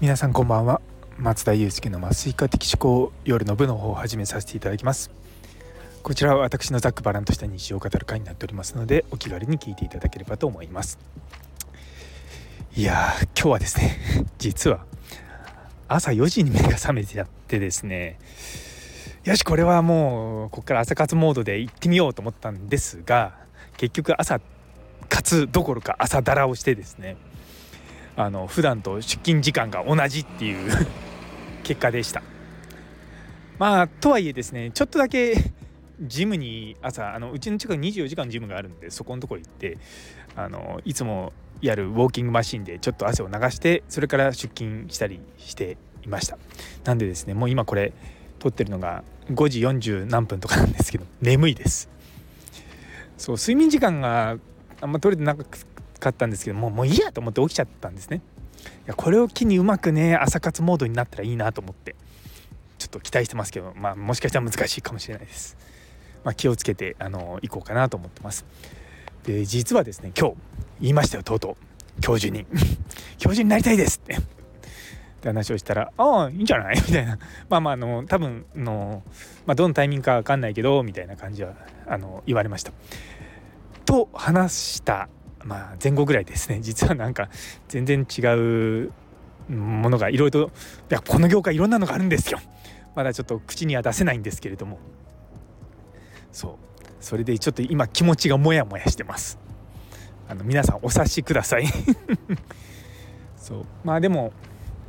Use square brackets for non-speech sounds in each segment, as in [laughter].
皆さんこんばんは。松田祐介の麻酔科的思考夜の部の方を始めさせていただきます。こちらは私のざっくばらんとした日常を語る会になっておりますのでお気軽に聞いていただければと思います。いや今日はですね [laughs] 実は朝4時に目が覚めてやってですねよしこれはもうここから朝活モードで行ってみようと思ったんですが結局朝活どころか朝だらをしてですねあの普段と出勤時間が同じっていう [laughs] 結果でした。まあとはいえですねちょっとだけジムに朝あのうちの近くに24時間ジムがあるんでそこのとこ行ってあのいつもやるウォーキングマシンでちょっと汗を流してそれから出勤したりしていました。なんでですねもう今これ撮ってるのが5時40何分とかなんですけど眠いです。そう睡眠時間があんま取れてなかったんですけどももういいやと思って起きちゃったんですね。いやこれを機にうまくね朝活モードになったらいいなと思ってちょっと期待してますけどまあもしかしたら難しいかもしれないです。まあ、気をつけてあの行こうかなと思ってます。で実はですね今日言いましたよとうとう。教授に。[laughs] 教授になりたいですって。って話をしたら「ああいいんじゃない?」みたいな。まあまああの多分の、まあ、どのタイミングか分かんないけどみたいな感じはあの言われました。と話した、まあ、前後ぐらいですね。[laughs] 実はなんか全然違うものがいろいろといやこの業界いろんなのがあるんですよ。まだちょっと口には出せないんですけれども。そう。それでちょっと今気持ちがモヤモヤしてます。あの皆さんお察しください。[laughs] そう。まあでも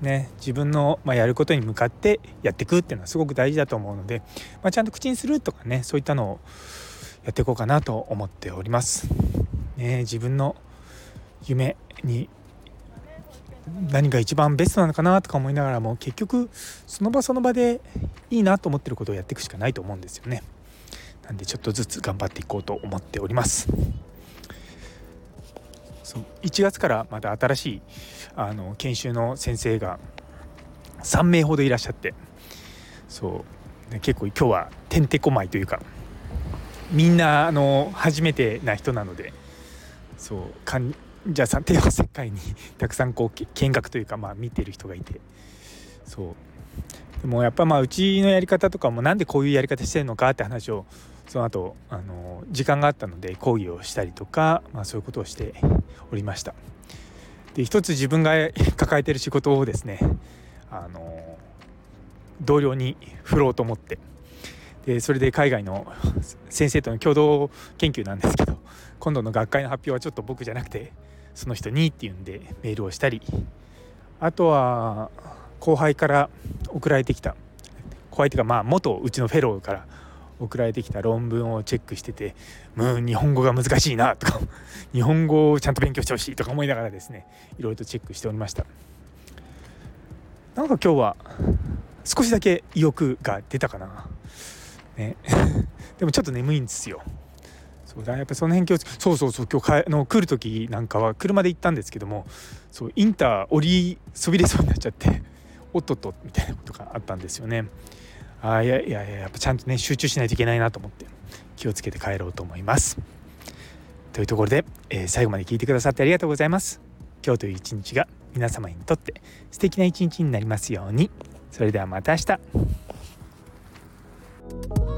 ね自分の、まあ、やることに向かってやっていくっていうのはすごく大事だと思うので、まあ、ちゃんと口にするとかねそういったのをやっていこうかなと思っております。ね、自分の夢に何が一番ベストなのかなとか思いながらも結局その場その場でいいなと思ってることをやっていくしかないと思うんですよね。なんでちょっとずつ頑張っていこうと思っておりますそう1月からまた新しいあの研修の先生が3名ほどいらっしゃってそう結構今日はてんてこまいというかみんなあの初めてな人なのでそう患者さん帝王切開にたくさんこう見学というかまあ見てる人がいて。そう。でもやっぱまあうちのやり方とかもなんでこういうやり方してるのかって話をその後あの時間があったので講義をしたりとか、まあ、そういうことをしておりました。で一つ自分が抱えてる仕事をですねあの同僚に振ろうと思って。でそれで海外の先生との共同研究なんですけど今度の学会の発表はちょっと僕じゃなくてその人にっていうんでメールをしたりあとは後輩から送られてきた後輩というかまあ元うちのフェローから送られてきた論文をチェックしてて「もう日本語が難しいな」とか「日本語をちゃんと勉強してほしい」とか思いながらですねいろいろとチェックしておりました。なんか今日は少しだけ意欲が出たかな。ね。[laughs] でもちょっと眠いんですよ。そうだやっぱその辺気をつそうそうそう今日かの来る時なんかは車で行ったんですけどもそうインター降りそびれそうになっちゃっておっとっとみたいなことがあったんですよね。あいやいやいややっぱちゃんとね集中しないといけないなと思って気をつけて帰ろうと思います。というところで、えー、最後まで聞いてくださってありがとうございます。今日という一日が皆様にとって素敵な一日になりますように。それではまた明日。Thank you.